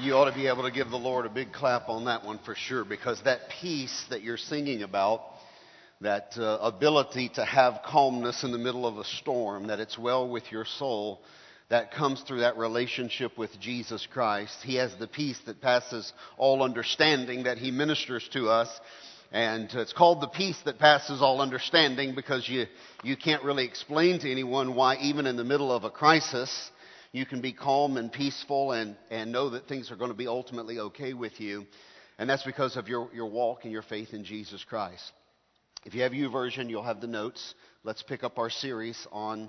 You ought to be able to give the Lord a big clap on that one for sure because that peace that you're singing about, that uh, ability to have calmness in the middle of a storm, that it's well with your soul, that comes through that relationship with Jesus Christ. He has the peace that passes all understanding that He ministers to us. And it's called the peace that passes all understanding because you, you can't really explain to anyone why, even in the middle of a crisis, you can be calm and peaceful and, and know that things are going to be ultimately okay with you. And that's because of your, your walk and your faith in Jesus Christ. If you have U YouVersion, you'll have the notes. Let's pick up our series on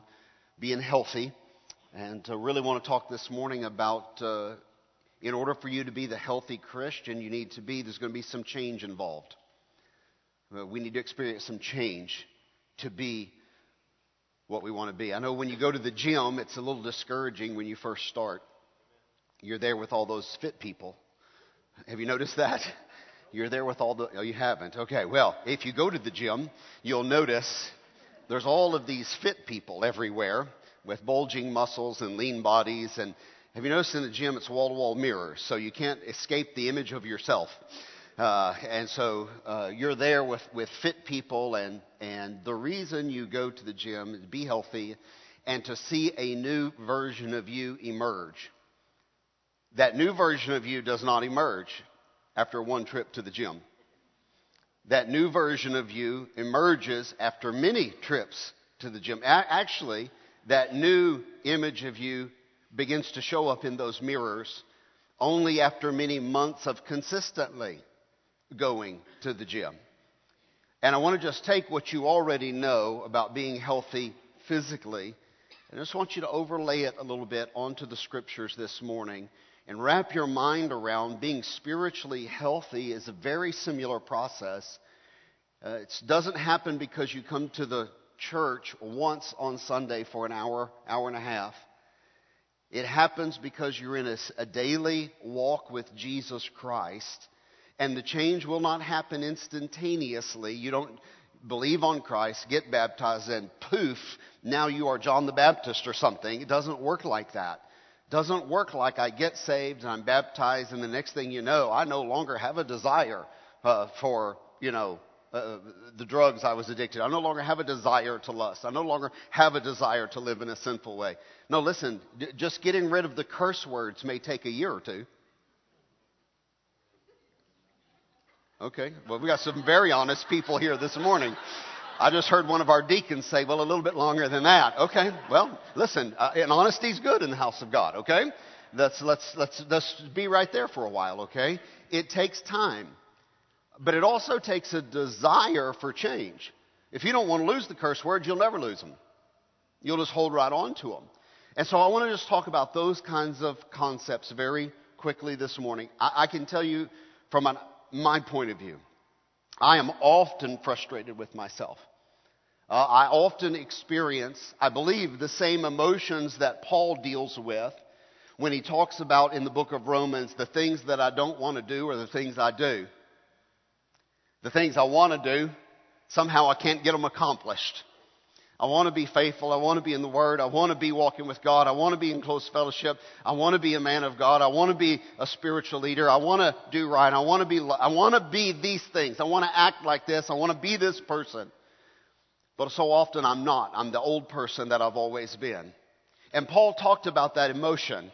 being healthy. And I really want to talk this morning about uh, in order for you to be the healthy Christian, you need to be, there's going to be some change involved. Uh, we need to experience some change to be what we want to be. I know when you go to the gym, it's a little discouraging when you first start. You're there with all those fit people. Have you noticed that? You're there with all the, oh, you haven't. Okay, well, if you go to the gym, you'll notice there's all of these fit people everywhere with bulging muscles and lean bodies. And have you noticed in the gym, it's wall to wall mirrors, so you can't escape the image of yourself. Uh, and so uh, you're there with, with fit people, and, and the reason you go to the gym is to be healthy and to see a new version of you emerge. That new version of you does not emerge after one trip to the gym. That new version of you emerges after many trips to the gym. Actually, that new image of you begins to show up in those mirrors only after many months of consistently going to the gym. And I want to just take what you already know about being healthy physically, and I just want you to overlay it a little bit onto the scriptures this morning and wrap your mind around being spiritually healthy is a very similar process. Uh, it doesn't happen because you come to the church once on Sunday for an hour, hour and a half. It happens because you're in a, a daily walk with Jesus Christ and the change will not happen instantaneously. You don't believe on Christ, get baptized, and poof, now you are John the Baptist or something. It doesn't work like that. It doesn't work like I get saved and I'm baptized, and the next thing you know, I no longer have a desire uh, for, you know, uh, the drugs I was addicted. I no longer have a desire to lust. I no longer have a desire to live in a sinful way. No, listen, just getting rid of the curse words may take a year or two. Okay, well, we got some very honest people here this morning. I just heard one of our deacons say, well, a little bit longer than that. Okay, well, listen, uh, and honesty's good in the house of God, okay? Let's, let's, let's, let's be right there for a while, okay? It takes time, but it also takes a desire for change. If you don't want to lose the curse words, you'll never lose them. You'll just hold right on to them. And so I want to just talk about those kinds of concepts very quickly this morning. I, I can tell you from an my point of view. I am often frustrated with myself. Uh, I often experience, I believe, the same emotions that Paul deals with when he talks about in the book of Romans the things that I don't want to do or the things I do. The things I want to do, somehow I can't get them accomplished. I want to be faithful. I want to be in the Word. I want to be walking with God. I want to be in close fellowship. I want to be a man of God. I want to be a spiritual leader. I want to do right. I want to be, I want to be these things. I want to act like this. I want to be this person. But so often I'm not. I'm the old person that I've always been. And Paul talked about that emotion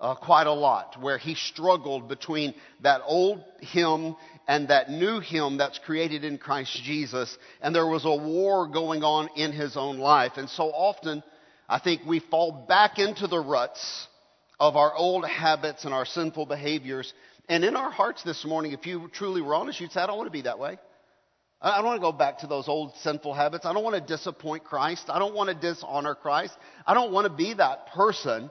uh, quite a lot, where he struggled between that old him and that new him that's created in Christ Jesus. And there was a war going on in his own life. And so often, I think we fall back into the ruts of our old habits and our sinful behaviors. And in our hearts this morning, if you truly were honest, you'd say, I don't want to be that way. I don't want to go back to those old sinful habits. I don't want to disappoint Christ. I don't want to dishonor Christ. I don't want to be that person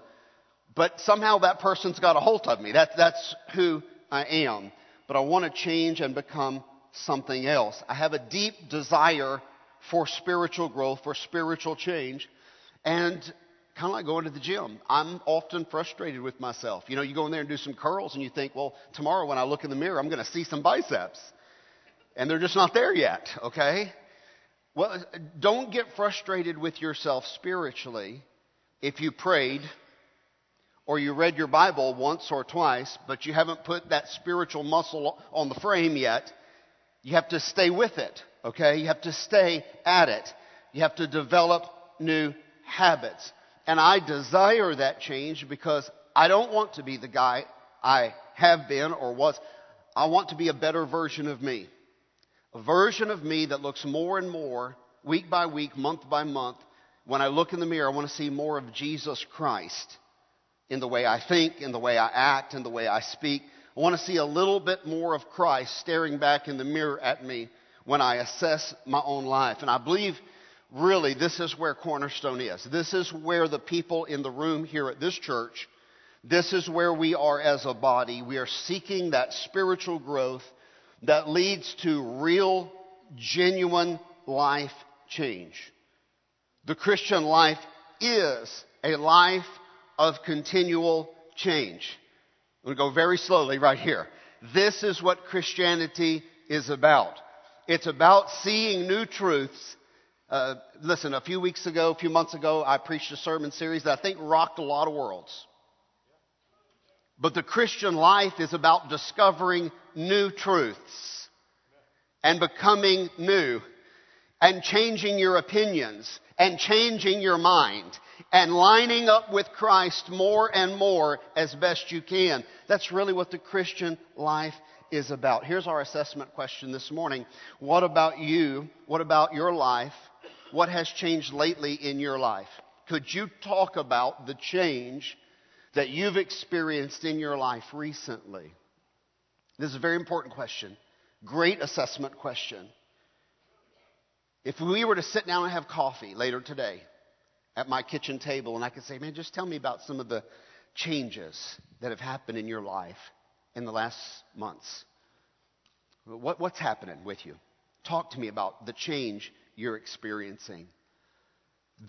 but somehow that person's got a hold of me. That, that's who I am. But I want to change and become something else. I have a deep desire for spiritual growth, for spiritual change, and kind of like going to the gym. I'm often frustrated with myself. You know, you go in there and do some curls, and you think, well, tomorrow when I look in the mirror, I'm going to see some biceps. And they're just not there yet, okay? Well, don't get frustrated with yourself spiritually if you prayed or you read your Bible once or twice, but you haven't put that spiritual muscle on the frame yet, you have to stay with it, okay? You have to stay at it. You have to develop new habits. And I desire that change because I don't want to be the guy I have been or was. I want to be a better version of me. A version of me that looks more and more, week by week, month by month. When I look in the mirror, I want to see more of Jesus Christ in the way I think, in the way I act, in the way I speak. I want to see a little bit more of Christ staring back in the mirror at me when I assess my own life. And I believe really this is where Cornerstone is. This is where the people in the room here at this church, this is where we are as a body. We are seeking that spiritual growth that leads to real, genuine life change. The Christian life is a life of continual change. I'm going to go very slowly right here. This is what Christianity is about. It's about seeing new truths. Uh, listen, a few weeks ago, a few months ago, I preached a sermon series that I think rocked a lot of worlds. But the Christian life is about discovering new truths and becoming new and changing your opinions and changing your mind and lining up with Christ more and more as best you can. That's really what the Christian life is about. Here's our assessment question this morning. What about you? What about your life? What has changed lately in your life? Could you talk about the change that you've experienced in your life recently? This is a very important question. Great assessment question. If we were to sit down and have coffee later today, at my kitchen table and I could say, man, just tell me about some of the changes that have happened in your life in the last months. What, what's happening with you? Talk to me about the change you're experiencing.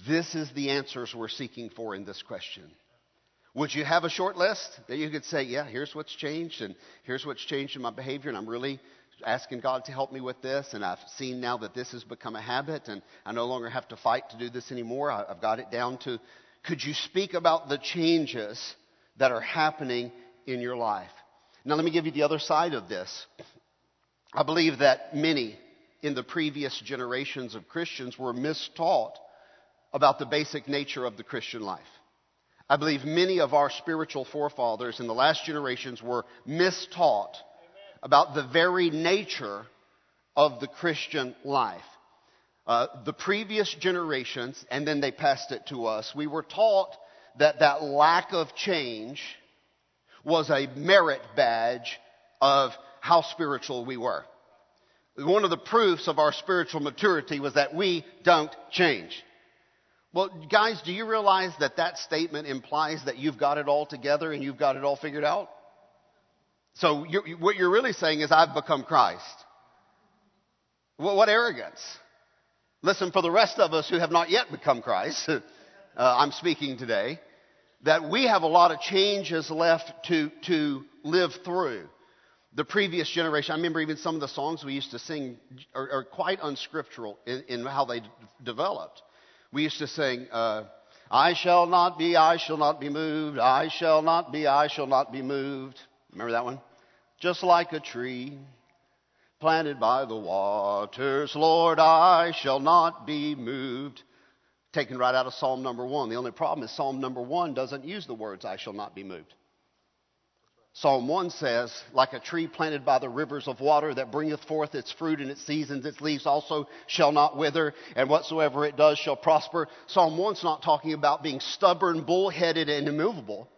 This is the answers we're seeking for in this question. Would you have a short list that you could say, yeah, here's what's changed, and here's what's changed in my behavior, and I'm really asking God to help me with this, and I've seen now that this has become a habit, and I no longer have to fight to do this anymore. I've got it down to. Could you speak about the changes that are happening in your life? Now, let me give you the other side of this. I believe that many in the previous generations of Christians were mistaught about the basic nature of the Christian life. I believe many of our spiritual forefathers in the last generations were mistaught about the very nature of the Christian life. Uh, the previous generations, and then they passed it to us, we were taught that that lack of change was a merit badge of how spiritual we were. One of the proofs of our spiritual maturity was that we don't change. Well, guys, do you realize that that statement implies that you've got it all together and you've got it all figured out? So you're, what you're really saying is, I've become Christ. Well, what arrogance. Listen, for the rest of us who have not yet become Christ, uh, I'm speaking today, that we have a lot of changes left to, to live through. The previous generation, I remember even some of the songs we used to sing are, are quite unscriptural in, in, how they d- developed. We used to sing, uh, I shall not be, I shall not be moved, I shall not be, I shall not be moved. Remember that one? Just like a tree planted by the waters, Lord, I shall not be moved. Taken right out of Psalm number one. The only problem is Psalm number one doesn't use the words, I shall not be moved. Psalm 1 says, like a tree planted by the rivers of water that bringeth forth its fruit in its seasons, its leaves also shall not wither, and whatsoever it does shall prosper. Psalm 1's not talking about being stubborn, bullheaded, and immovable.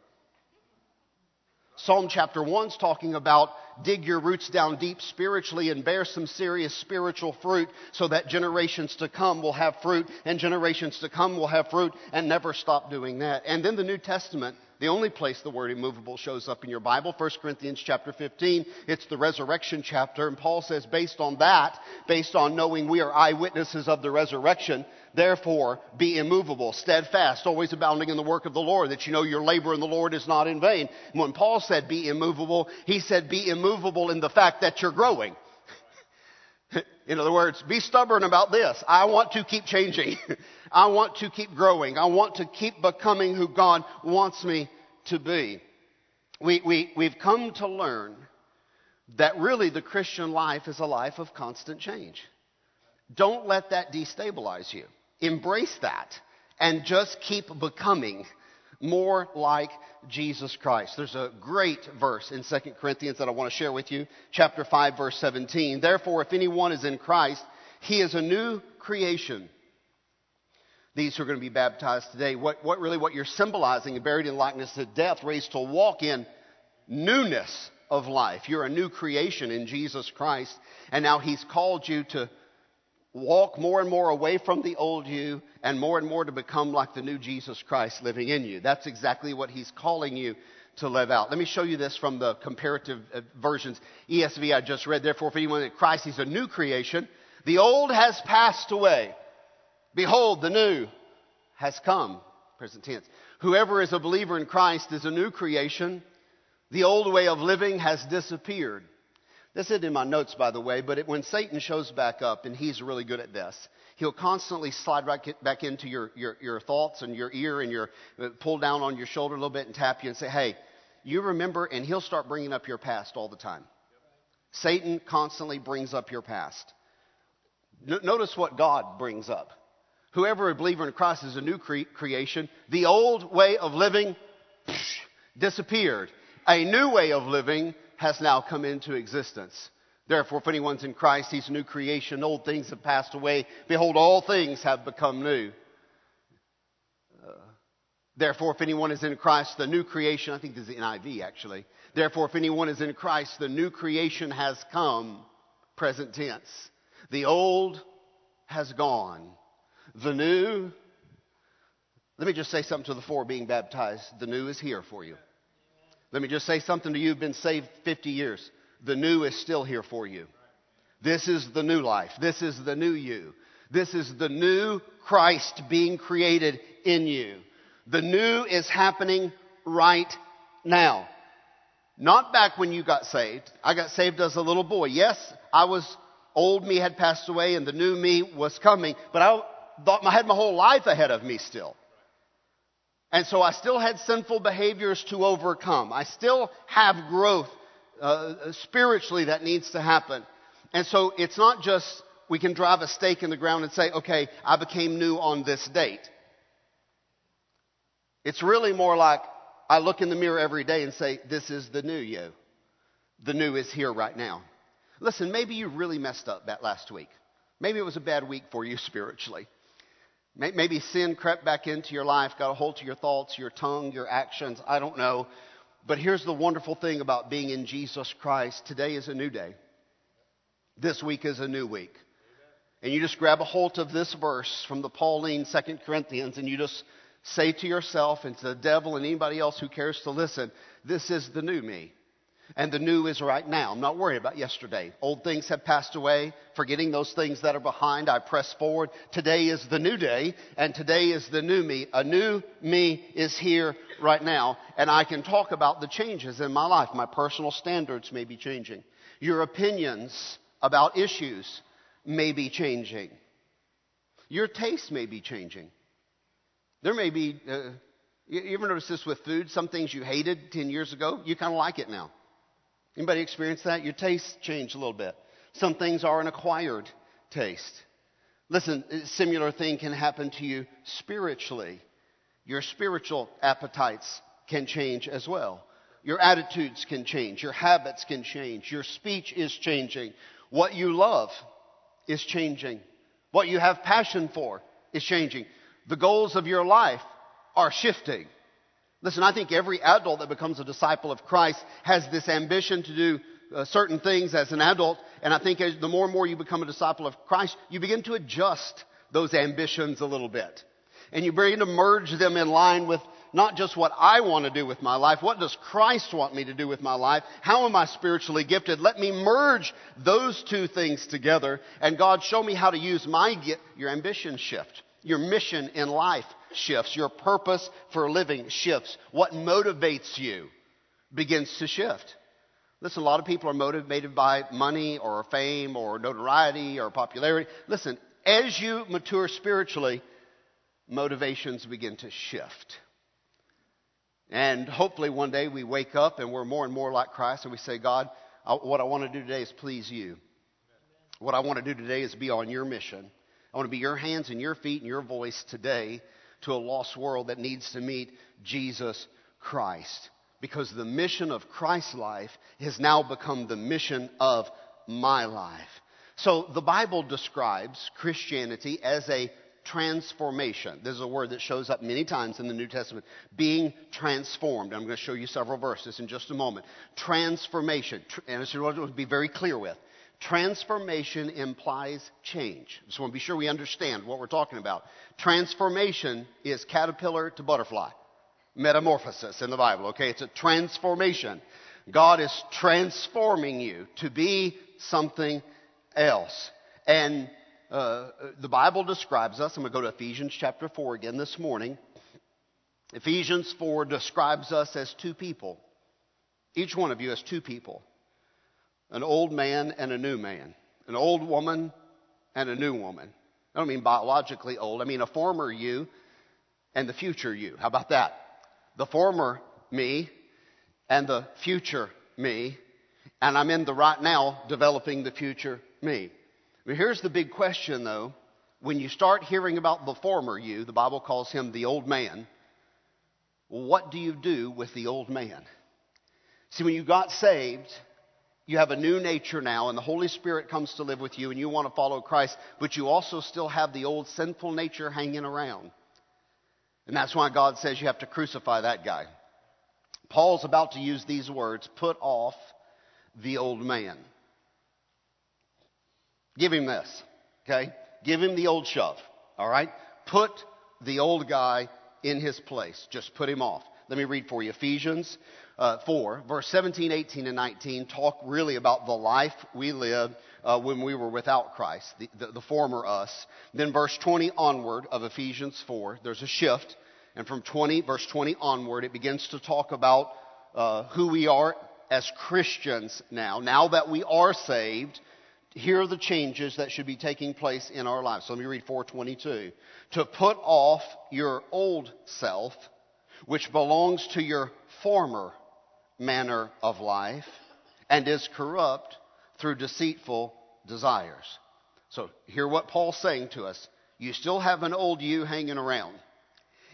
Psalm chapter 1 is talking about dig your roots down deep spiritually and bear some serious spiritual fruit so that generations to come will have fruit and generations to come will have fruit and never stop doing that. And then the New Testament the only place the word immovable shows up in your Bible, 1 Corinthians chapter 15, it's the resurrection chapter. And Paul says, based on that, based on knowing we are eyewitnesses of the resurrection, therefore be immovable, steadfast, always abounding in the work of the Lord, that you know your labor in the Lord is not in vain. When Paul said be immovable, he said be immovable in the fact that you're growing. In other words, be stubborn about this. I want to keep changing. I want to keep growing. I want to keep becoming who God wants me to be. We, we, we've come to learn that really the Christian life is a life of constant change. Don't let that destabilize you. Embrace that and just keep becoming more like Jesus Christ. There's a great verse in 2 Corinthians that I want to share with you, chapter 5 verse 17. Therefore, if anyone is in Christ, he is a new creation. These who are going to be baptized today, what, what really what you're symbolizing, buried in likeness to death, raised to walk in newness of life. You're a new creation in Jesus Christ, and now He's called you to walk more and more away from the old you and more and more to become like the new Jesus Christ living in you. That's exactly what he's calling you to live out. Let me show you this from the comparative uh, versions. ESV I just read. Therefore, if anyone in Christ, he's a new creation. The old has passed away. Behold, the new has come. Present tense. Whoever is a believer in Christ is a new creation. The old way of living has disappeared. This isn't in my notes, by the way, but it, when Satan shows back up, and he's really good at this, he'll constantly slide right back into your, your, your thoughts and your ear and your uh, pull down on your shoulder a little bit and tap you and say, hey, you remember, and he'll start bringing up your past all the time. Satan constantly brings up your past. notice what God brings up. Whoever a believer in Christ is a new cre- creation. The old way of living psh, disappeared. A new way of living has now come into existence. Therefore, if anyone's in Christ, he's a new creation. Old things have passed away. Behold, all things have become new. Uh, therefore, if anyone is in Christ, the new creation, I think this is NIV actually. Therefore, if anyone is in Christ, the new creation has come, present tense. The old has gone. The new, let me just say something to the four being baptized. The new is here for you. Let me just say something to you who've been saved 50 years. The new is still here for you. This is the new life. This is the new you. This is the new Christ being created in you. The new is happening right now. Not back when you got saved. I got saved as a little boy. Yes, I was, old me had passed away and the new me was coming, but I thought I had my whole life ahead of me still. And so I still had sinful behaviors to overcome. I still have growth uh, spiritually that needs to happen. And so it's not just we can drive a stake in the ground and say, okay, I became new on this date. It's really more like I look in the mirror every day and say, this is the new you. The new is here right now. Listen, maybe you really messed up that last week. Maybe it was a bad week for you spiritually. Maybe sin crept back into your life, got a hold to your thoughts, your tongue, your actions. I don't know. But here's the wonderful thing about being in Jesus Christ. Today is a new day. This week is a new week. And you just grab a hold of this verse from the Pauline Second Corinthians and you just say to yourself and to the devil and anybody else who cares to listen, this is the new me. And the new is right now. I'm not worried about yesterday. Old things have passed away. Forgetting those things that are behind, I press forward. Today is the new day, and today is the new me. A new me is here right now, and I can talk about the changes in my life. My personal standards may be changing. Your opinions about issues may be changing. Your taste may be changing. There may be, uh, you ever notice this with food? Some things you hated 10 years ago, you kind of like it now. Anybody experience that? Your taste changed a little bit. Some things are an acquired taste. Listen, a similar thing can happen to you spiritually. Your spiritual appetites can change as well. Your attitudes can change. Your habits can change. Your speech is changing. What you love is changing. What you have passion for is changing. The goals of your life are shifting. Listen, I think every adult that becomes a disciple of Christ has this ambition to do uh, certain things as an adult. And I think as the more and more you become a disciple of Christ, you begin to adjust those ambitions a little bit. And you begin to merge them in line with not just what I want to do with my life. What does Christ want me to do with my life? How am I spiritually gifted? Let me merge those two things together. And God, show me how to use my gift. Your ambition shift. Your mission in life shifts. Your purpose for living shifts. What motivates you begins to shift. Listen, a lot of people are motivated by money or fame or notoriety or popularity. Listen, as you mature spiritually, motivations begin to shift. And hopefully one day we wake up and we're more and more like Christ and we say, God, what I want to do today is please you. What I want to do today is be on your mission. I want to be your hands and your feet and your voice today to a lost world that needs to meet Jesus Christ. Because the mission of Christ's life has now become the mission of my life. So the Bible describes Christianity as a transformation. This is a word that shows up many times in the New Testament. Being transformed. I'm going to show you several verses in just a moment. Transformation. And I to be very clear with. Transformation implies change. Just want to be sure we understand what we're talking about. Transformation is caterpillar to butterfly. Metamorphosis in the Bible, okay? It's a transformation. God is transforming you to be something else. And uh, the Bible describes us. I'm going to go to Ephesians chapter 4 again this morning. Ephesians 4 describes us as two people. Each one of you as two people an old man and a new man, an old woman and a new woman. I don't mean biologically old, I mean a former you and the future you. How about that? The former me and the future me, and I'm in the right now developing the future me. But here's the big question though. When you start hearing about the former you, the Bible calls him the old man. What do you do with the old man? See, when you got saved, you have a new nature now, and the Holy Spirit comes to live with you, and you want to follow Christ, but you also still have the old sinful nature hanging around. And that's why God says you have to crucify that guy. Paul's about to use these words put off the old man. Give him this, okay? Give him the old shove, all right? Put the old guy in his place. Just put him off. Let me read for you. Ephesians uh, 4, verse 17, 18, and 19 talk really about the life we lived uh, when we were without Christ, the, the, the former us. Then verse 20 onward of Ephesians 4, there's a shift. And from 20, verse 20 onward, it begins to talk about uh, who we are as Christians now. Now that we are saved, here are the changes that should be taking place in our lives. So let me read 422. To put off your old self, which belongs to your former manner of life and is corrupt through deceitful desires. So hear what Paul's saying to us. You still have an old you hanging around.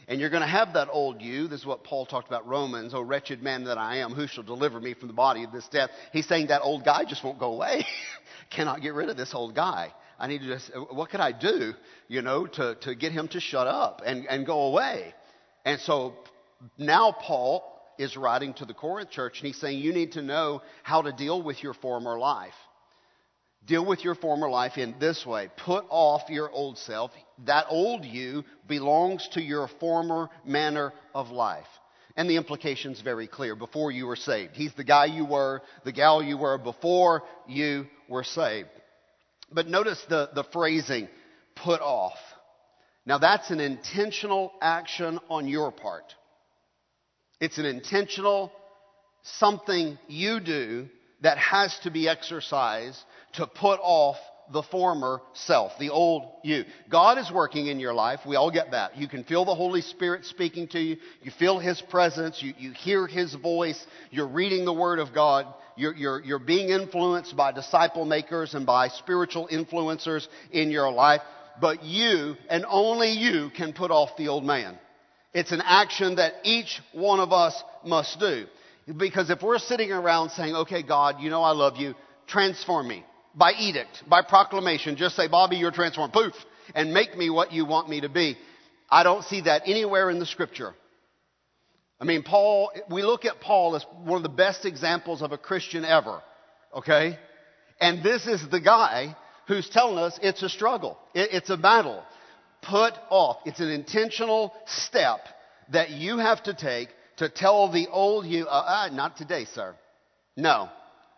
And you're going to have that old you. This is what Paul talked about Romans. Oh, wretched man that I am, who shall deliver me from the body of this death? He's saying that old guy just won't go away. Cannot get rid of this old guy. I need to just, what could I do, you know, to, to get him to shut up and, and go away? And so now Paul is writing to the Corinth church and he's saying you need to know how to deal with your former life. Deal with your former life in this way. Put off your old self. That old you belongs to your former manner of life. And the implication's very clear. Before you were saved. He's the guy you were, the gal you were before you were saved. But notice the, the phrasing, put off. Now that's an intentional action on your part. It's an intentional something you do that has to be exercised to put off the former self, the old you. God is working in your life. We all get that. You can feel the Holy Spirit speaking to you. You feel His presence. You, you hear His voice. You're reading the Word of God. You're, you're, you're being influenced by disciple makers and by spiritual influencers in your life. But you, and only you, can put off the old man. It's an action that each one of us must do. Because if we're sitting around saying, okay, God, you know I love you, transform me by edict, by proclamation, just say, Bobby, you're transformed, poof, and make me what you want me to be. I don't see that anywhere in the scripture. I mean, Paul, we look at Paul as one of the best examples of a Christian ever, okay? And this is the guy who's telling us it's a struggle. it's a battle put off. It's an intentional step that you have to take to tell the old you, uh, uh, not today, sir. No.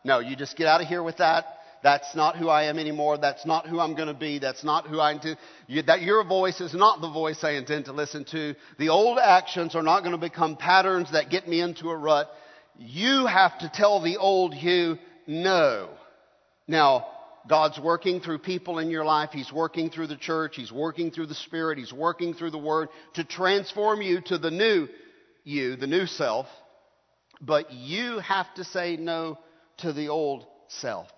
No, you just get out of here with that. That's not who I am anymore. That's not who I'm going to be. That's not who I intend. You, that your voice is not the voice I intend to listen to. The old actions are not going to become patterns that get me into a rut. You have to tell the old you no. Now, God's working through people in your life. He's working through the church. He's working through the Spirit. He's working through the Word to transform you to the new you, the new self, but you have to say no to the old self.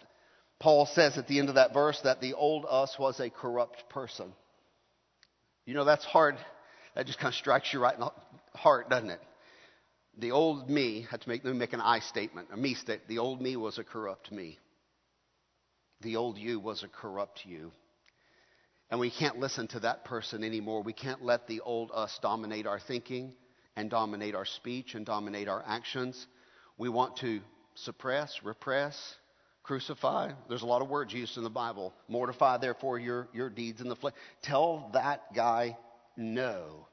Paul says at the end of that verse that the old us was a corrupt person. You know, that's hard. That just kind of strikes you right in the heart, doesn't it? The old me, had to make, let me make an I statement, a me statement. The old me was a corrupt me. The old you was a corrupt you. And we can't listen to that person anymore. We can't let the old us dominate our thinking and dominate our speech and dominate our actions. We want to suppress, repress, crucify. There's a lot of words used in the Bible. Mortify, therefore, your, your deeds in the flesh. Tell that guy no.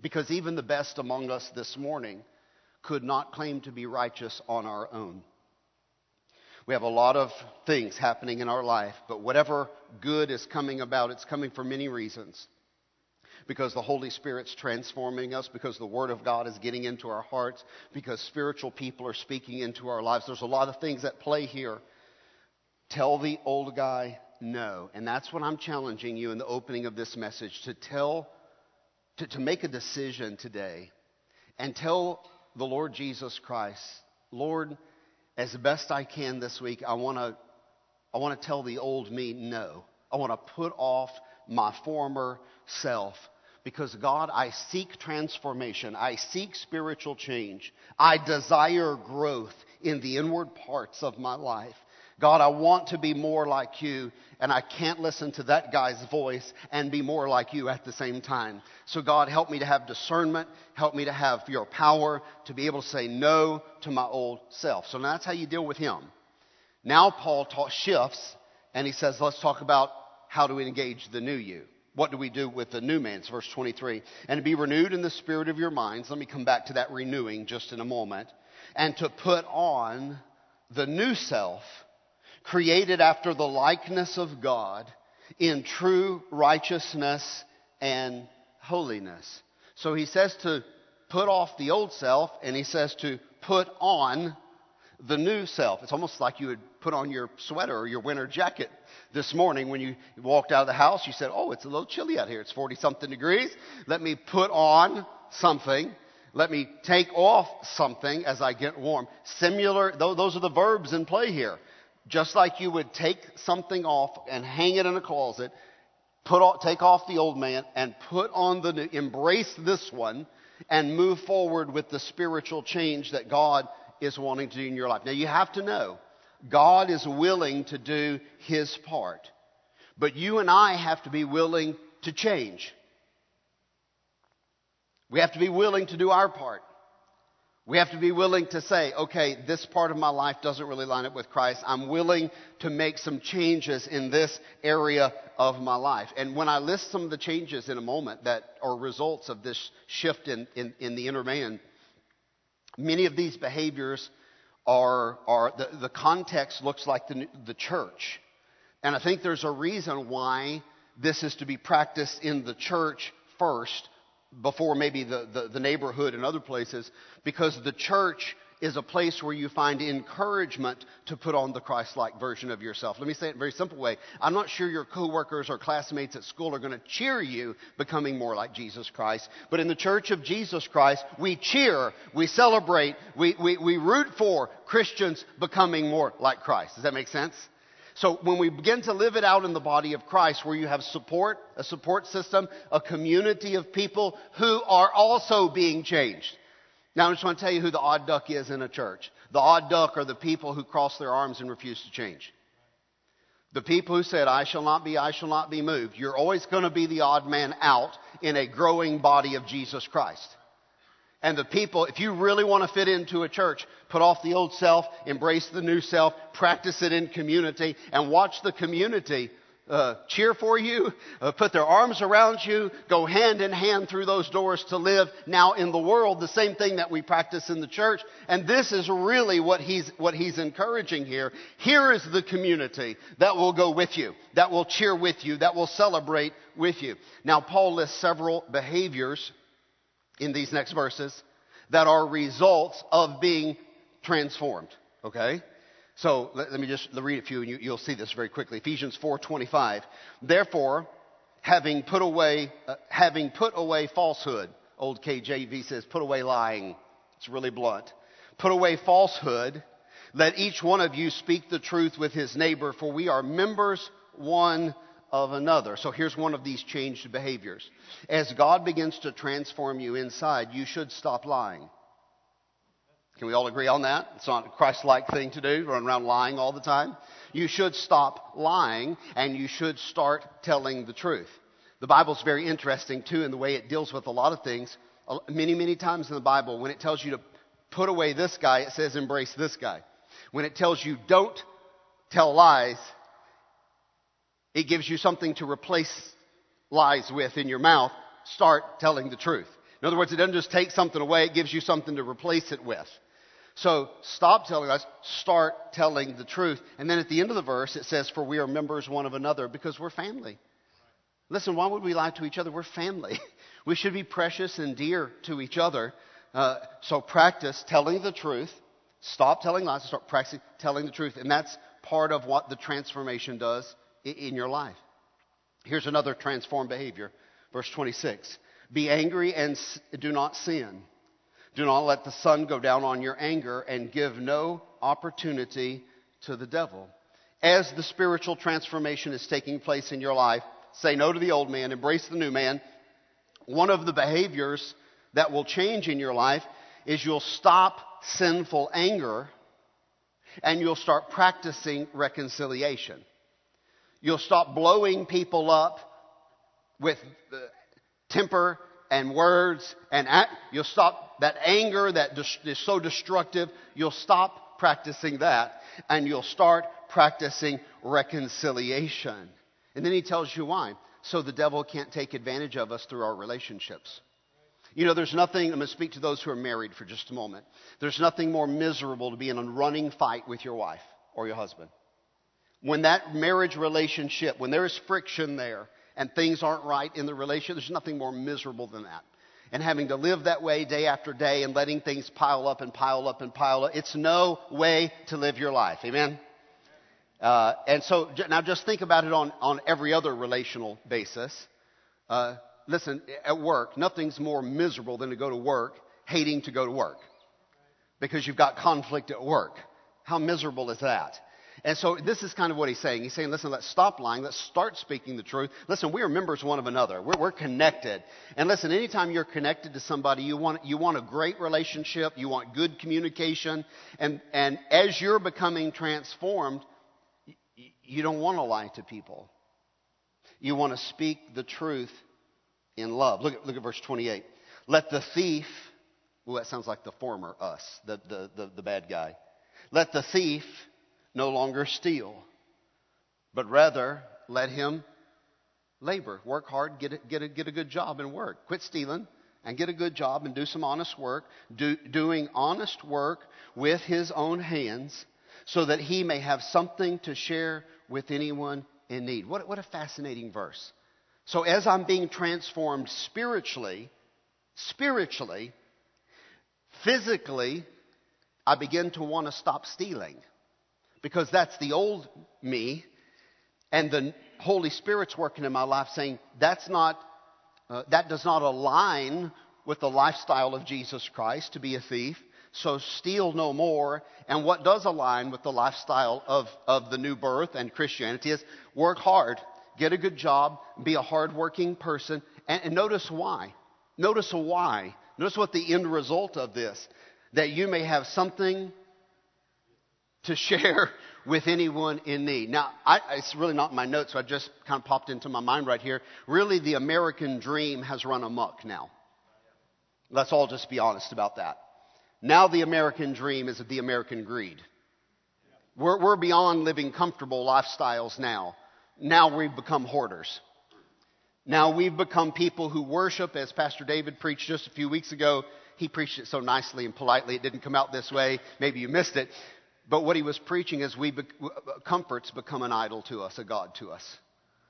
Because even the best among us this morning could not claim to be righteous on our own. We have a lot of things happening in our life, but whatever good is coming about, it's coming for many reasons. Because the Holy Spirit's transforming us, because the Word of God is getting into our hearts, because spiritual people are speaking into our lives. There's a lot of things at play here. Tell the old guy no. And that's what I'm challenging you in the opening of this message to tell, to, to make a decision today and tell the Lord Jesus Christ, Lord, as best I can this week, I want to I want to tell the old me no. I want to put off my former self because God, I seek transformation. I seek spiritual change. I desire growth in the inward parts of my life. God, I want to be more like you, and I can't listen to that guy's voice and be more like you at the same time. So, God, help me to have discernment. Help me to have your power to be able to say no to my old self. So, now that's how you deal with him. Now, Paul talk, shifts, and he says, let's talk about how to engage the new you. What do we do with the new man? It's verse 23. And to be renewed in the spirit of your minds. Let me come back to that renewing just in a moment. And to put on the new self created after the likeness of God in true righteousness and holiness. So he says to put off the old self and he says to put on the new self. It's almost like you would put on your sweater or your winter jacket this morning when you walked out of the house. You said, Oh, it's a little chilly out here. It's 40 something degrees. Let me put on something. Let me take off something as I get warm. Similar, those are the verbs in play here. Just like you would take something off and hang it in a closet, put off, take off the old man and put on the new, embrace this one and move forward with the spiritual change that God is wanting to do in your life. Now you have to know, God is willing to do His part. But you and I have to be willing to change. We have to be willing to do our part. We have to be willing to say, okay, this part of my life doesn't really line up with Christ. I'm willing to make some changes in this area of my life. And when I list some of the changes in a moment that are results of this shift in, in, in the inner man, many of these behaviors are, are the, the context looks like the, the church. And I think there's a reason why this is to be practiced in the church first before maybe the, the, the, neighborhood and other places because the church is a place where you find encouragement to put on the Christ-like version of yourself. Let me say it in a very simple way. I'm not sure your coworkers or classmates at school are going to cheer you becoming more like Jesus Christ. But in the church of Jesus Christ, we cheer, we celebrate, we, we, we root for Christians becoming more like Christ. Does that make sense? So when we begin to live it out in the body of Christ, where you have support, a support system, a community of people who are also being changed. Now I just want to tell you who the odd duck is in a church. The odd duck are the people who cross their arms and refuse to change. The people who said, I shall not be, I shall not be moved. You're always going to be the odd man out in a growing body of Jesus Christ. And the people, if you really want to fit into a church, put off the old self, embrace the new self, practice it in community, and watch the community uh, cheer for you, uh, put their arms around you, go hand in hand through those doors to live now in the world, the same thing that we practice in the church. And this is really what he's, what he's encouraging here. Here is the community that will go with you, that will cheer with you, that will celebrate with you. Now, Paul lists several behaviors in these next verses that are results of being transformed. Okay? So let, let me just read a few and you, will see this very quickly. Ephesians 4:25. Therefore, having put away, uh, having put away falsehood. old KJV says, put away lying. It's really blunt. Put away falsehood. Let each one of you speak the truth with his neighbor, for we are members one of another. So here's one of these changed behaviors. As God begins to transform you inside, you should stop lying. Can we all agree on that? It's not a Christ like thing to do, run around lying all the time. You should stop lying and you should start telling the truth. The Bible's very interesting too in the way it deals with a lot of things. Many, many times in the Bible, when it tells you to put away this guy, it says embrace this guy. When it tells you don't tell lies, it gives you something to replace lies with in your mouth. Start telling the truth. In other words, it doesn't just take something away, it gives you something to replace it with. So stop telling us, start telling the truth. And then at the end of the verse, it says, For we are members one of another because we're family. Listen, why would we lie to each other? We're family. We should be precious and dear to each other. Uh, so practice telling the truth. Stop telling lies and start practicing telling the truth. And that's part of what the transformation does in your life. Here's another transformed behavior. Verse 26. Be angry and do not sin. Do not let the sun go down on your anger and give no opportunity to the devil. As the spiritual transformation is taking place in your life, say no to the old man, embrace the new man. One of the behaviors that will change in your life is you'll stop sinful anger and you'll start practicing reconciliation. You'll stop blowing people up with temper and words and act. You'll stop that anger that is so destructive. You'll stop practicing that and you'll start practicing reconciliation. And then he tells you why. So the devil can't take advantage of us through our relationships. You know, there's nothing, I'm going to speak to those who are married for just a moment. There's nothing more miserable to be in a running fight with your wife or your husband. When that marriage relationship, when there is friction there, and things aren't right in the relationship, there's nothing more miserable than that. And having to live that way day after day and letting things pile up and pile up and pile up, it's no way to live your life. Amen? Uh, and so now just think about it on, on every other relational basis. Uh, listen, at work, nothing's more miserable than to go to work hating to go to work because you've got conflict at work. How miserable is that? And so this is kind of what he's saying. He's saying, listen, let's stop lying. Let's start speaking the truth. Listen, we are members one of another. We're, we're connected. And listen, anytime you're connected to somebody, you want, you want a great relationship. You want good communication. And, and as you're becoming transformed, you don't want to lie to people. You want to speak the truth in love. Look at, look at verse 28. Let the thief, well, that sounds like the former us, the, the, the, the bad guy. Let the thief no longer steal, but rather let him labor, work hard, get a, get a, get a good job and work. Quit stealing and get a good job and do some honest work, do, doing honest work with his own hands so that he may have something to share with anyone in need. What, what a fascinating verse. So as I'm being transformed spiritually, spiritually, physically, I begin to want to stop stealing because that's the old me. And the Holy Spirit's working in my life saying that's not, uh, that does not align with the lifestyle of Jesus Christ to be a thief. So steal no more. And what does align with the lifestyle of, of the new birth and Christianity is work hard, get a good job, be a hardworking person. And, and notice why. Notice why. Notice what the end result of this. That you may have something to share with anyone in need. Now, I, it's really not in my notes, so I just kind of popped into my mind right here. Really, the American dream has run amok now. Let's all just be honest about that. Now, the American dream is the American greed. We're, we're beyond living comfortable lifestyles now. Now we've become hoarders. Now we've become people who worship, as Pastor David preached just a few weeks ago. He preached it so nicely and politely. It didn't come out this way. Maybe you missed it. But what he was preaching is we be, comforts become an idol to us, a god to us.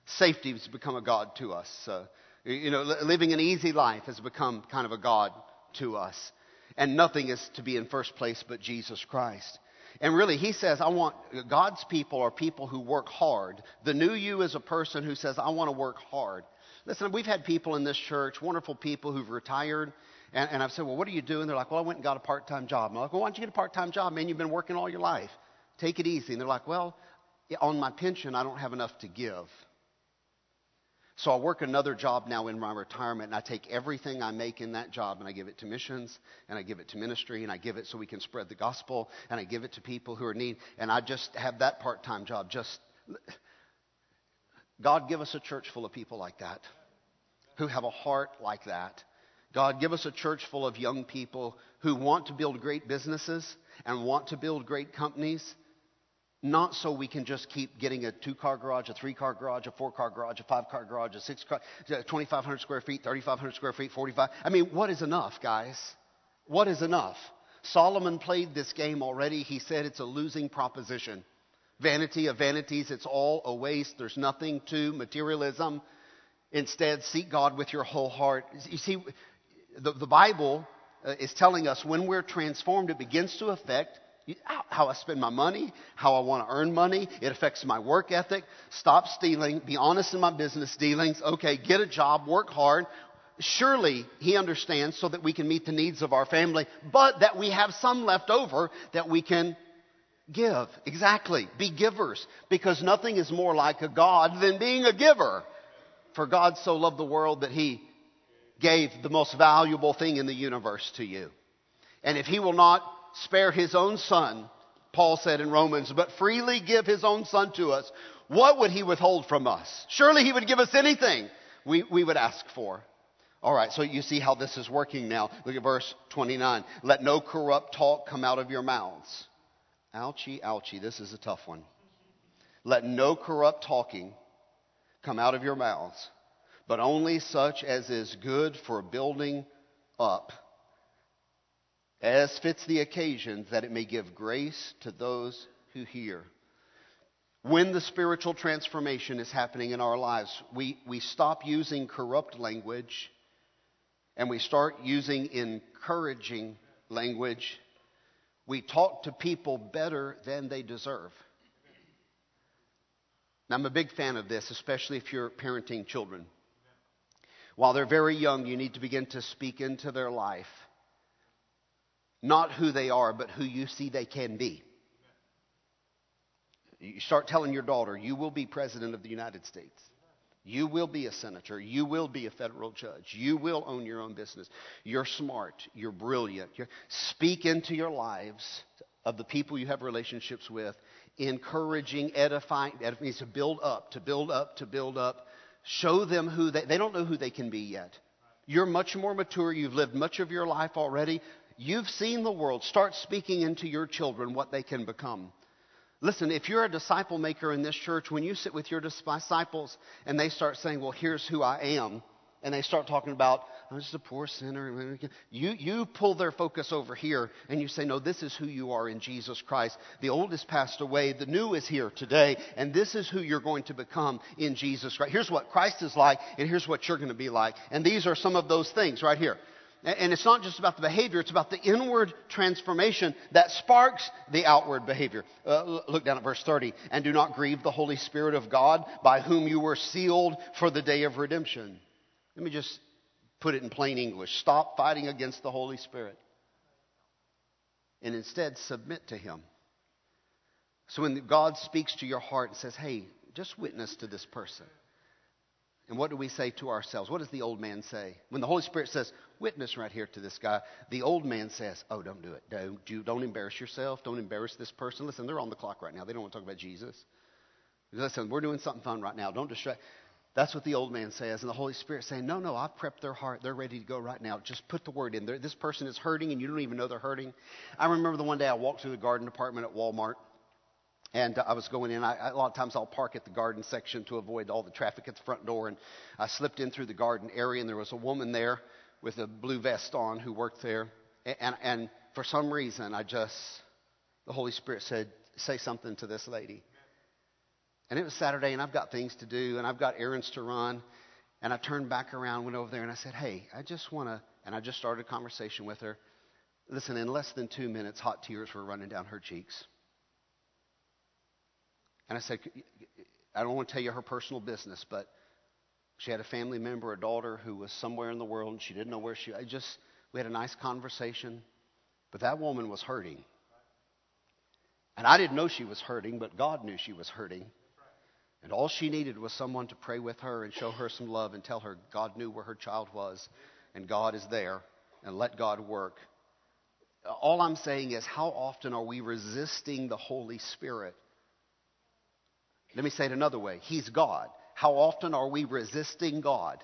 Safety has become a god to us. Uh, you know, living an easy life has become kind of a god to us. And nothing is to be in first place but Jesus Christ. And really, he says, I want God's people are people who work hard. The new you is a person who says, I want to work hard. Listen, we've had people in this church, wonderful people who've retired, and, and I've said, Well, what do you do? And they're like, Well, I went and got a part time job. And I'm like, Well, why don't you get a part time job, man? You've been working all your life. Take it easy. And they're like, Well, on my pension, I don't have enough to give. So I work another job now in my retirement, and I take everything I make in that job and I give it to missions, and I give it to ministry, and I give it so we can spread the gospel, and I give it to people who are in need, and I just have that part time job. Just God, give us a church full of people like that, who have a heart like that. God, give us a church full of young people who want to build great businesses and want to build great companies not so we can just keep getting a two car garage, a three car garage, a four car garage, a five car garage, a six car, 2,500 square feet, 3,500 square feet, 45. I mean, what is enough, guys? What is enough? Solomon played this game already. He said it's a losing proposition. Vanity of vanities, it's all a waste. There's nothing to materialism. Instead, seek God with your whole heart. You see, the, the Bible uh, is telling us when we're transformed, it begins to affect how I spend my money, how I want to earn money. It affects my work ethic. Stop stealing. Be honest in my business dealings. Okay, get a job, work hard. Surely he understands so that we can meet the needs of our family, but that we have some left over that we can give. Exactly. Be givers. Because nothing is more like a God than being a giver. For God so loved the world that he gave the most valuable thing in the universe to you. And if he will not spare his own son, Paul said in Romans, but freely give his own son to us, what would he withhold from us? Surely he would give us anything we, we would ask for. All right, so you see how this is working now. Look at verse 29. Let no corrupt talk come out of your mouths. Ouchie, ouchie, this is a tough one. Let no corrupt talking come out of your mouths, but only such as is good for building up as fits the occasion, that it may give grace to those who hear. When the spiritual transformation is happening in our lives, we, we stop using corrupt language and we start using encouraging language. We talk to people better than they deserve. Now, I'm a big fan of this, especially if you're parenting children. While they're very young, you need to begin to speak into their life not who they are, but who you see they can be. You start telling your daughter, you will be president of the United States. You will be a senator. You will be a federal judge. You will own your own business. You're smart. You're brilliant. You're, speak into your lives of the people you have relationships with, encouraging, edifying. That means to build up, to build up, to build up. Show them who they, they don't know who they can be yet. You're much more mature. You've lived much of your life already. You've seen the world. Start speaking into your children what they can become. Listen, if you're a disciple maker in this church, when you sit with your disciples and they start saying, Well, here's who I am, and they start talking about, I'm just a poor sinner, you, you pull their focus over here and you say, No, this is who you are in Jesus Christ. The old has passed away, the new is here today, and this is who you're going to become in Jesus Christ. Here's what Christ is like, and here's what you're going to be like. And these are some of those things right here. And it's not just about the behavior, it's about the inward transformation that sparks the outward behavior. Uh, look down at verse 30. And do not grieve the Holy Spirit of God, by whom you were sealed for the day of redemption. Let me just put it in plain English. Stop fighting against the Holy Spirit. And instead, submit to Him. So when God speaks to your heart and says, hey, just witness to this person. And what do we say to ourselves? What does the old man say? When the Holy Spirit says, witness right here to this guy, the old man says, oh, don't do it. Don't, don't embarrass yourself. Don't embarrass this person. Listen, they're on the clock right now. They don't want to talk about Jesus. Listen, we're doing something fun right now. Don't distract. That's what the old man says. And the Holy Spirit saying, no, no, I've prepped their heart. They're ready to go right now. Just put the word in there. This person is hurting and you don't even know they're hurting. I remember the one day I walked through the garden department at Walmart and uh, I was going in. I, a lot of times I'll park at the garden section to avoid all the traffic at the front door. And I slipped in through the garden area, and there was a woman there with a blue vest on who worked there. And, and, and for some reason, I just, the Holy Spirit said, say something to this lady. And it was Saturday, and I've got things to do, and I've got errands to run. And I turned back around, went over there, and I said, Hey, I just want to, and I just started a conversation with her. Listen, in less than two minutes, hot tears were running down her cheeks. And I said, I don't want to tell you her personal business, but She had a family member, a daughter who was somewhere in the world and she didn't know where she I just we had a nice conversation. But that woman was hurting. And I didn't know she was hurting, but God knew she was hurting. And all she needed was someone to pray with her and show her some love and tell her God knew where her child was and God is there and let God work. All I'm saying is, how often are we resisting the Holy Spirit? Let me say it another way He's God. How often are we resisting God?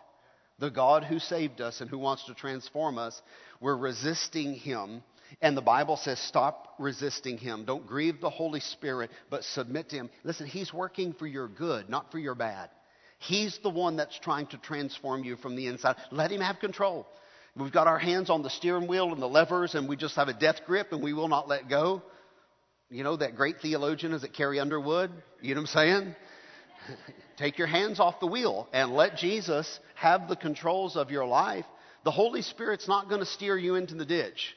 The God who saved us and who wants to transform us, we're resisting Him and the Bible says, stop resisting him. Don't grieve the Holy Spirit, but submit to him. Listen, he's working for your good, not for your bad. He's the one that's trying to transform you from the inside. Let him have control. We've got our hands on the steering wheel and the levers, and we just have a death grip, and we will not let go. You know, that great theologian, is it Carrie Underwood? You know what I'm saying? Take your hands off the wheel and let Jesus have the controls of your life. The Holy Spirit's not going to steer you into the ditch.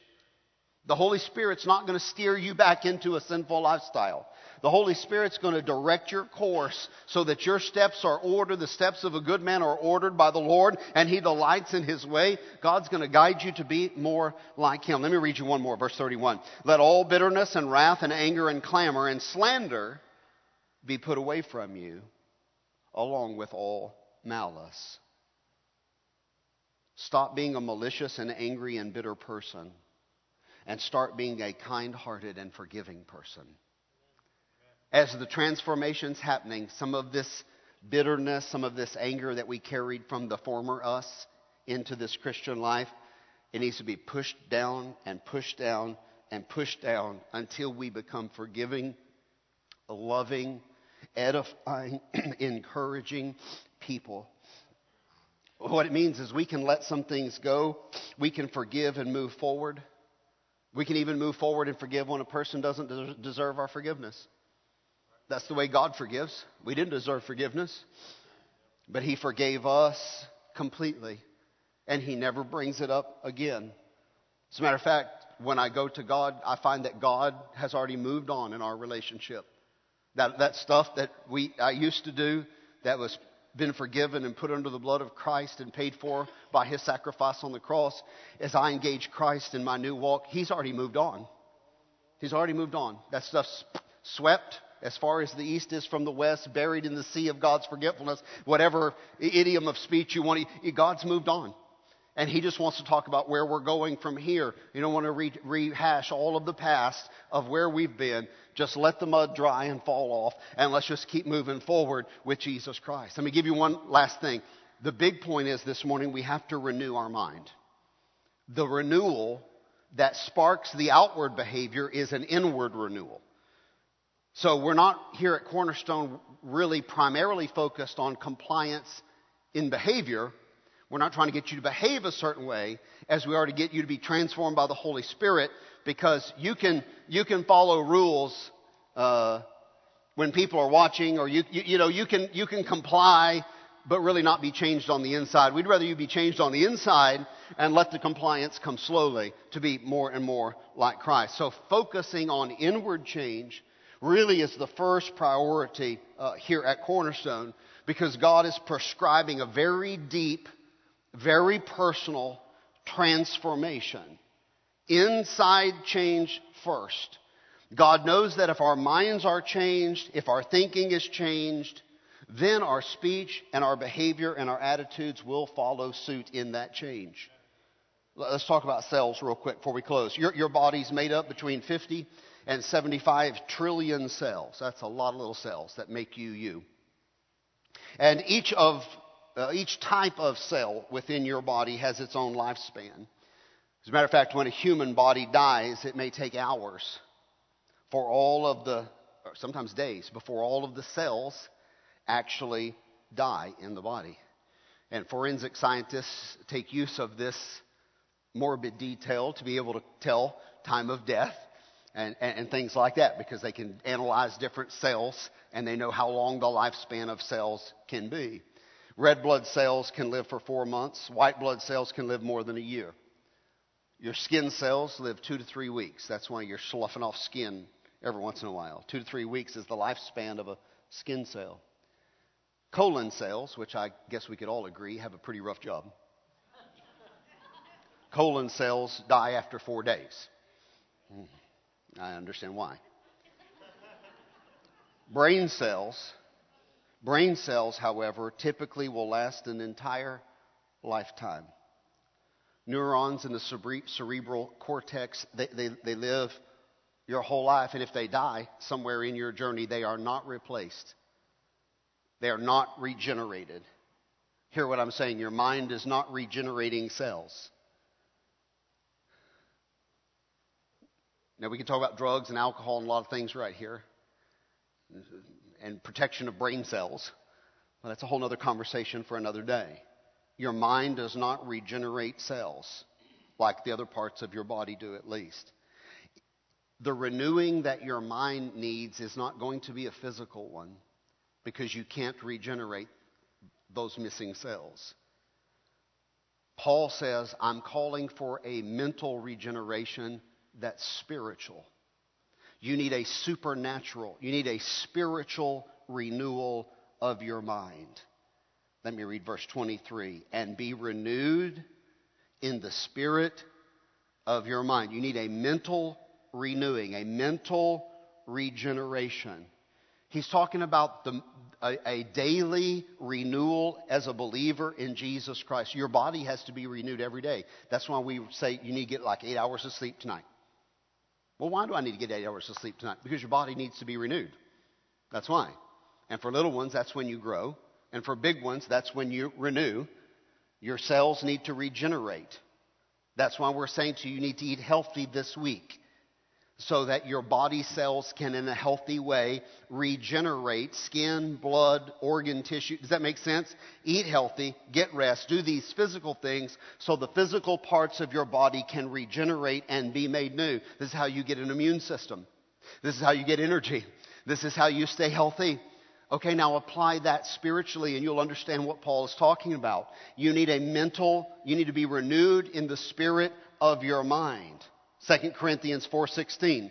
The Holy Spirit's not going to steer you back into a sinful lifestyle. The Holy Spirit's going to direct your course so that your steps are ordered. The steps of a good man are ordered by the Lord, and He delights in His way. God's going to guide you to be more like Him. Let me read you one more, verse 31. Let all bitterness and wrath and anger and clamor and slander be put away from you, along with all malice. Stop being a malicious and angry and bitter person and start being a kind hearted and forgiving person. As the transformation's happening, some of this bitterness, some of this anger that we carried from the former us into this Christian life, it needs to be pushed down and pushed down and pushed down until we become forgiving, loving, edifying, encouraging people. What it means is we can let some things go, we can forgive and move forward. We can even move forward and forgive when a person doesn't deserve our forgiveness. That's the way God forgives. We didn't deserve forgiveness, but He forgave us completely, and He never brings it up again. As a matter of fact, when I go to God, I find that God has already moved on in our relationship. That, that stuff that we, I used to do that was been forgiven and put under the blood of Christ and paid for by his sacrifice on the cross, as I engage Christ in my new walk, he's already moved on. He's already moved on. That stuff's swept as far as the east is from the west, buried in the sea of God's forgetfulness, whatever idiom of speech you want. God's moved on. And he just wants to talk about where we're going from here. You don't want to re- rehash all of the past of where we've been. Just let the mud dry and fall off, and let's just keep moving forward with Jesus Christ. Let me give you one last thing. The big point is this morning we have to renew our mind. The renewal that sparks the outward behavior is an inward renewal. So we're not here at Cornerstone really primarily focused on compliance in behavior we're not trying to get you to behave a certain way as we are to get you to be transformed by the Holy Spirit because you can, you can follow rules uh, when people are watching or you, you, you, know, you can, you can comply but really not be changed on the inside. We'd rather you be changed on the inside and let the compliance come slowly to be more and more like Christ. So focusing on inward change really is the first priority uh, here at Cornerstone because God is prescribing a very deep very personal transformation. Inside change first. God knows that if our minds are changed, if our thinking is changed, then our speech and our behavior and our attitudes will follow suit in that change. Let's talk about cells real quick before we close. Your, your body's made up between 50 and 75 trillion cells. That's a lot of little cells that make you you. And each of uh, each type of cell within your body has its own lifespan. As a matter of fact, when a human body dies, it may take hours for all of the, sometimes days, before all of the cells actually die in the body. And forensic scientists take use of this morbid detail to be able to tell time of death and, and, and, things like that because they can analyze different cells and they know how long the lifespan of cells can be. Red blood cells can live for four months. White blood cells can live more than a year. Your skin cells live two to three weeks. That's why you're sloughing off skin every once in a while. Two to three weeks is the lifespan of a skin cell. Colon cells, which I guess we could all agree have a pretty rough job. Colon cells die after four days. Hmm. I understand why. Brain cells, brain cells, however, typically will last an entire lifetime. Neurons in the cerebral cortex, they, they, they live your whole life, and if they die somewhere in your journey, they are not replaced. They are not regenerated. Hear what I'm saying. Your mind is not regenerating cells. Now, we can talk about drugs and alcohol and a lot of things right here, and protection of brain cells. Well, that's a whole other conversation for another day. Your mind does not regenerate cells like the other parts of your body do, at least. The renewing that your mind needs is not going to be a physical one because you can't regenerate those missing cells. Paul says, I'm calling for a mental regeneration that's spiritual. You need a supernatural, you need a spiritual renewal of your mind. Let me read verse 23 and be renewed in the spirit of your mind. You need a mental renewing, a mental regeneration. He's talking about the, a, a, daily renewal as a believer in Jesus Christ. Your body has to be renewed every day. That's why we say you need to get like eight hours of sleep tonight. Well, why do I need to get eight hours of sleep tonight? Because your body needs to be renewed. That's why. And for little ones, that's when you grow. And for big ones, that's when you renew. Your cells need to regenerate. That's why we're saying to you, you need to eat healthy this week so that your body cells can, in a healthy way, regenerate skin, blood, organ tissue. Does that make sense? Eat healthy, get rest, do these physical things so the physical parts of your body can regenerate and be made new. This is how you get an immune system. This is how you get energy. This is how you stay healthy. Okay, now apply that spiritually and you'll understand what Paul is talking about. You need a mental, you need to be renewed in the spirit of your mind. 2 Corinthians 4:16.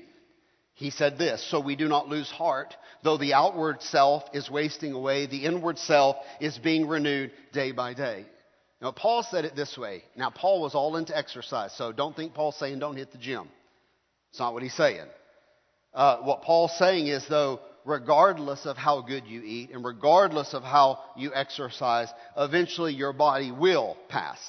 He said this, so we do not lose heart, though the outward self is wasting away, the inward self is being renewed day by day. Now, Paul said it this way. Now, Paul was all into exercise, so don't think Paul's saying don't hit the gym. It's not what he's saying. Uh, what Paul's saying is, though, regardless of how good you eat and regardless of how you exercise, eventually your body will pass.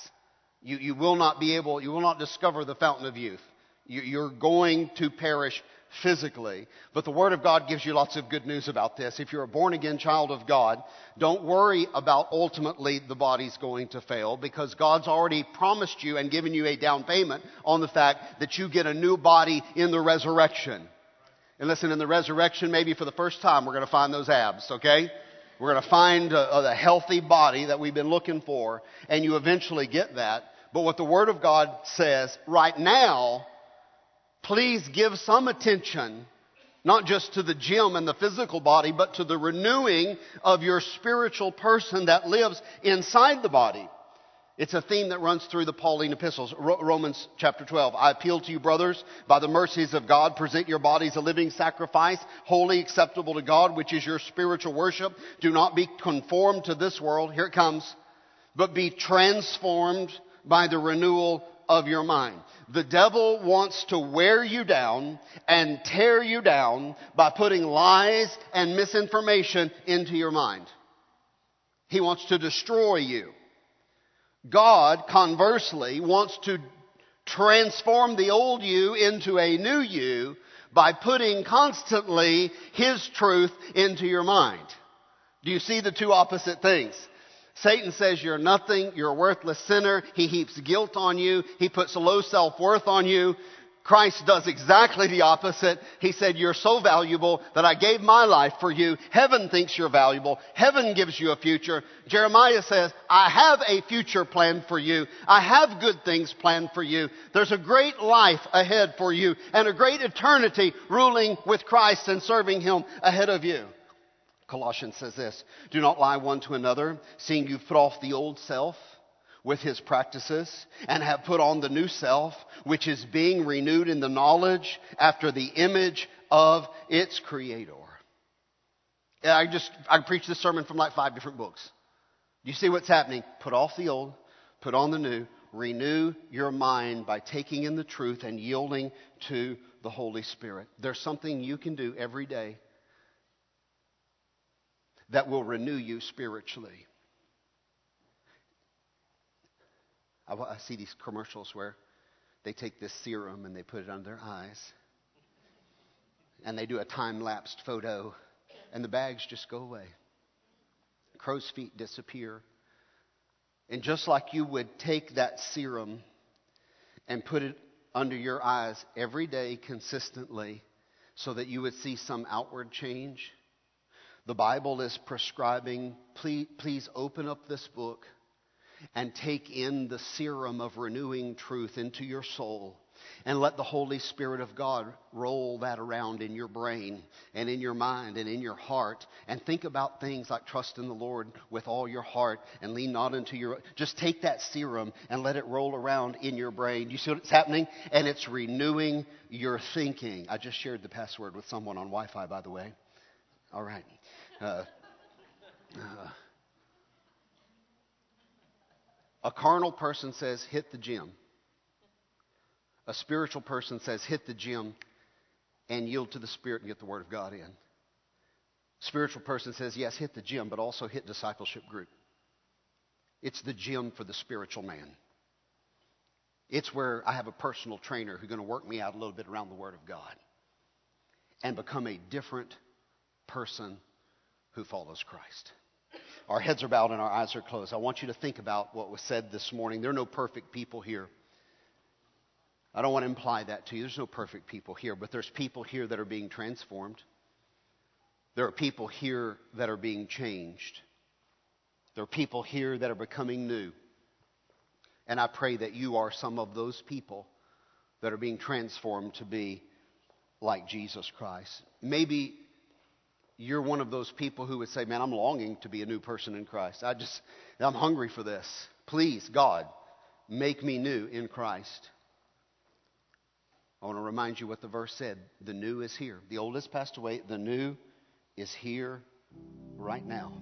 You, you will not be able, you will not discover the fountain of youth. You're going to perish physically. But the Word of God gives you lots of good news about this. If you're a born again child of God, don't worry about ultimately the body's going to fail because God's already promised you and given you a down payment on the fact that you get a new body in the resurrection. And listen, in the resurrection, maybe for the first time, we're going to find those abs, okay? We're going to find uh, uh, a, a healthy body that we've been looking for, and you eventually get that. But what the Word of God says right now, please give some attention not just to the gym and the physical body, but to the renewing of your spiritual person that lives inside the body. It's a theme that runs through the Pauline epistles. Romans chapter 12. I appeal to you, brothers, by the mercies of God, present your bodies a living sacrifice, wholly acceptable to God, which is your spiritual worship. Do not be conformed to this world. Here it comes. But be transformed by the renewal of your mind. The devil wants to wear you down and tear you down by putting lies and misinformation into your mind. He wants to destroy you. God, conversely, wants to transform the old you into a new you by putting constantly His truth into your mind. Do you see the two opposite things? Satan says you're nothing, you're a worthless sinner. He heaps guilt on you. He puts low self-worth on you. Christ does exactly the opposite. He said, you're so valuable that I gave my life for you. Heaven thinks you're valuable. Heaven gives you a future. Jeremiah says, I have a future planned for you. I have good things planned for you. There's a great life ahead for you and a great eternity ruling with Christ and serving Him ahead of you. Colossians says this Do not lie one to another, seeing you've put off the old self with his practices and have put on the new self, which is being renewed in the knowledge after the image of its creator. I just, I preach this sermon from like five different books. You see what's happening? Put off the old, put on the new, renew your mind by taking in the truth and yielding to the Holy Spirit. There's something you can do every day that will renew you spiritually. I, I see these commercials where they take this serum and they put it on their eyes. And they do a time lapsed photo, and the bags just go away. Crow's feet disappear. And just like you would take that serum and put it under your eyes every day consistently so that you would see some outward change, the Bible is prescribing please, please open up this book and take in the serum of renewing truth into your soul and let the Holy Spirit of God roll that around in your brain and in your mind and in your heart. And think about things like trust in the Lord with all your heart and lean not into your. Just take that serum and let it roll around in your brain. You see what's happening? And it's renewing your thinking. I just shared the password with someone on Wi Fi, by the way. All right. A carnal person says, hit the gym. A spiritual person says, hit the gym and yield to the Spirit and get the Word of God in. Spiritual person says, yes, hit the gym, but also hit discipleship group. It's the gym for the spiritual man. It's where I have a personal trainer who's going to work me out a little bit around the Word of God and become a different person who follows Christ. Our heads are bowed and our eyes are closed. I want you to think about what was said this morning. There are no perfect people here. I don't want to imply that to you. There's no perfect people here, but there's people here that are being transformed. There are people here that are being changed. There are people here that are becoming new. And I pray that you are some of those people that are being transformed to be like Jesus Christ. Maybe you're one of those people who would say, Man, I'm longing to be a new person in Christ. I just, I'm hungry for this. Please, God, make me new in Christ. I want to remind you what the verse said. The new is here. The old has passed away. The new is here right now.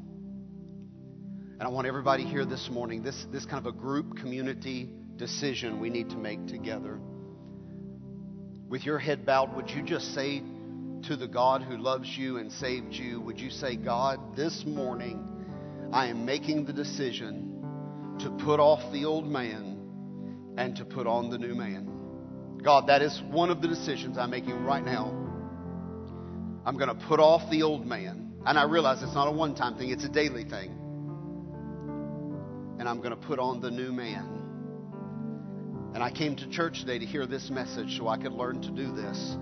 And I want everybody here this morning, this, this kind of a group community decision we need to make together. With your head bowed, would you just say to the God who loves you and saved you, would you say, God, this morning I am making the decision to put off the old man and to put on the new man? God, that is one of the decisions I'm making right now. I'm going to put off the old man. And I realize it's not a one time thing, it's a daily thing. And I'm going to put on the new man. And I came to church today to hear this message so I could learn to do this.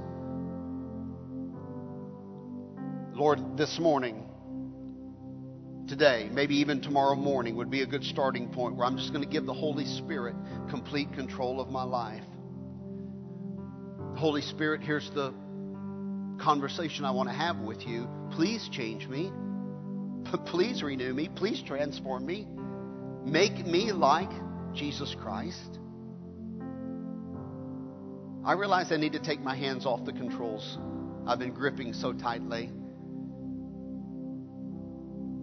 Lord, this morning, today, maybe even tomorrow morning would be a good starting point where I'm just going to give the Holy Spirit complete control of my life. Holy Spirit, here's the conversation I want to have with you. Please change me. Please renew me. Please transform me. Make me like Jesus Christ. I realize I need to take my hands off the controls I've been gripping so tightly.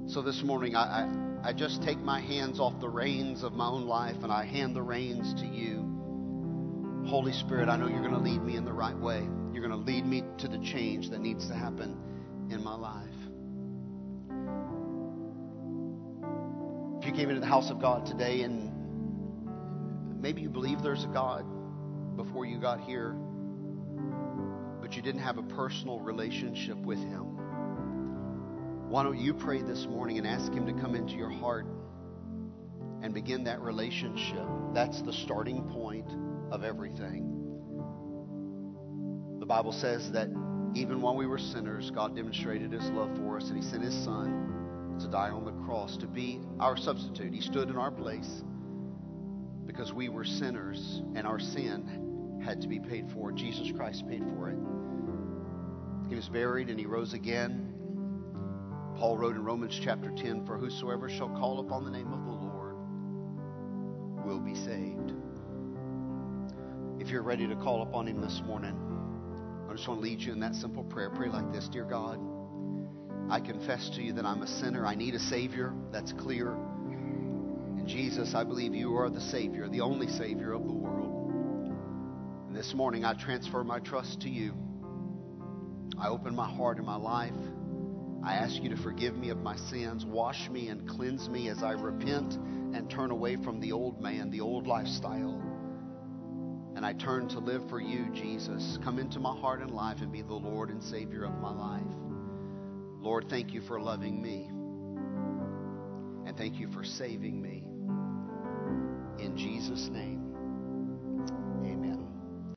So this morning, I, I, I, just take my hands off the reins of my own life and I hand the reins to you. Holy Spirit, I know you're going to lead me in the right way. You're going to lead me to the change that needs to happen in my life. If you came into the house of God today and maybe you believe there's a God before you got here, but you didn't have a personal relationship with Him why don't you pray this morning and ask Him to come into your heart and begin that relationship? That's the starting point of everything. The Bible says that even while we were sinners, God demonstrated His love for us, and He sent His Son to die on the cross to be our substitute. He stood in our place because we were sinners and our sin had to be paid for. Jesus Christ paid for it. He was buried and He rose again Paul wrote in Romans chapter 10 For whosoever shall call upon the name of the Lord will be saved. If you're ready to call upon Him this morning, I just want to lead you in that simple prayer. Pray like this Dear God, I confess to you that I'm a sinner. I need a Savior. That's clear. And Jesus, I believe you are the Savior, the only Savior of the world. And this morning I transfer my trust to you. I open my heart and my life. I ask you to forgive me of my sins, wash me and cleanse me as I repent and turn away from the old man, the old lifestyle. And I turn to live for you, Jesus. Come into my heart and life and be the Lord and Savior of my life. Lord, thank you for loving me. And thank you for saving me. In Jesus' name.